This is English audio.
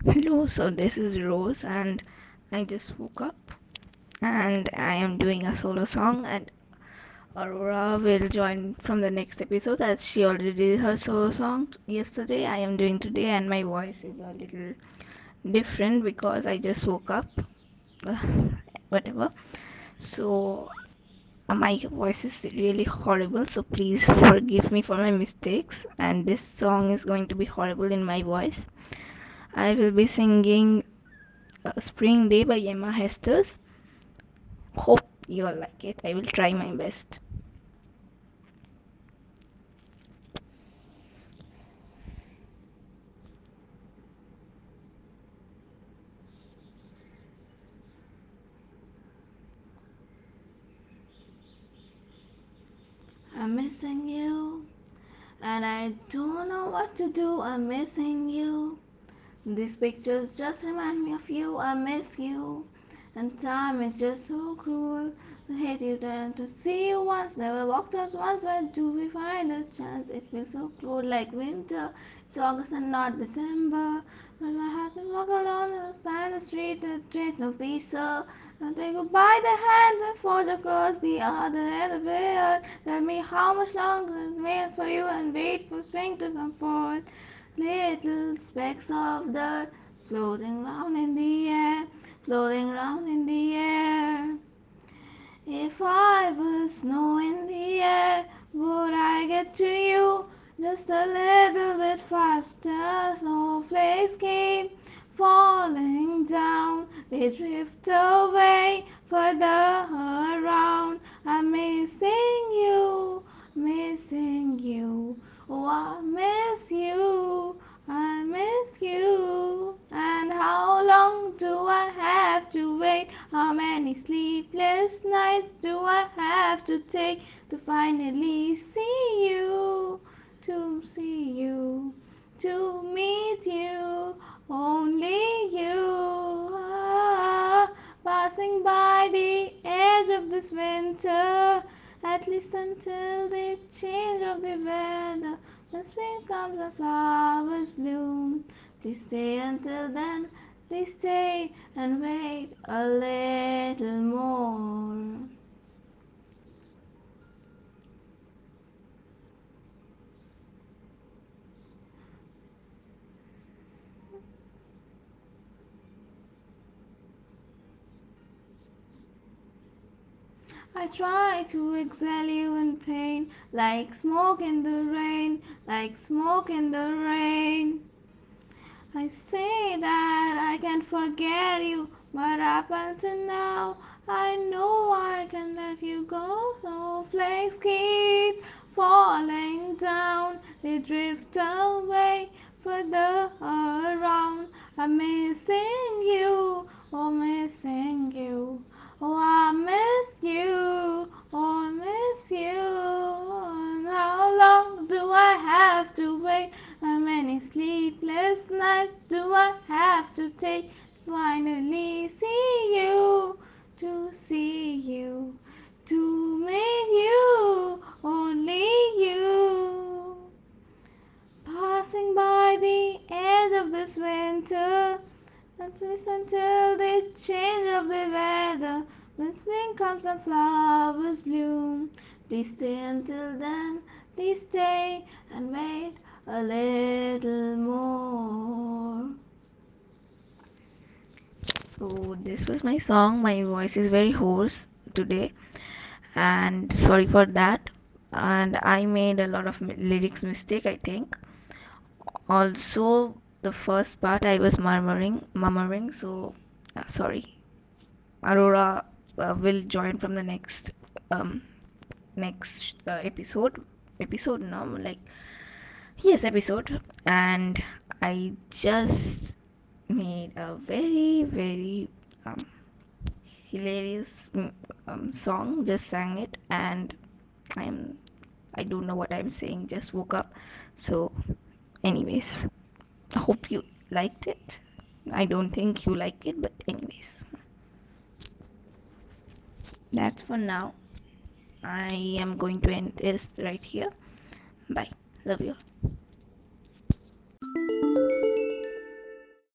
Hello, so this is Rose, and I just woke up and I am doing a solo song. And Aurora will join from the next episode as she already did her solo song yesterday. I am doing today, and my voice is a little different because I just woke up. Whatever. So uh, my voice is really horrible, so please forgive me for my mistakes. And this song is going to be horrible in my voice. I will be singing uh, Spring Day by Emma Heesters. Hope you'll like it. I will try my best. I'm missing you, and I don't know what to do. I'm missing you. These pictures just remind me of you. I miss you. And time is just so cruel. I hate you then to see you once. Never walked out once. When do we find a chance? It feels so cold like winter. It's August and not December. But my heart to walk alone and stand the street. The train no peace. I'll take goodbye the hands and forge across the other end of it. Tell me how much longer I'll wait for you and wait for spring to come forth. Little specks of dirt floating round in the air, floating round in the air. If I was snow in the air, would I get to you just a little bit faster? Snowflakes keep falling down, they drift away further around. I'm missing How many sleepless nights do I have to take to finally see you? To see you, to meet you, only you. Ah, passing by the edge of this winter, at least until the change of the weather. When spring comes and flowers bloom, please stay until then. Please stay and wait a little more. I try to exhale you in pain, like smoke in the rain, like smoke in the rain. I say that I can forget you, What up until now, I know I can let you go. Snowflakes keep falling down, they drift away further around. I'm missing you, oh, missing you. Oh, I miss you, oh, I miss you. And how long do I have to wait? How many sleepless nights do I have to take to finally see you? To see you, to meet you, only you. Passing by the edge of this winter, at least until the change of the weather. When spring comes and flowers bloom, please stay until then. Please stay and wait a little more. So, this was my song. My voice is very hoarse today, and sorry for that. And I made a lot of lyrics mistake, I think. Also, the first part I was murmuring, murmuring. So, uh, sorry. Aurora uh, will join from the next um next uh, episode. Episode now, like yes, episode. And I just made a very very um, hilarious um, song just sang it. And i'm i don't know what i'm saying just woke up. So anyways i hope you liked it. I don't think you liked it but anyways. That's for now. I am going to end this right here. Bye love you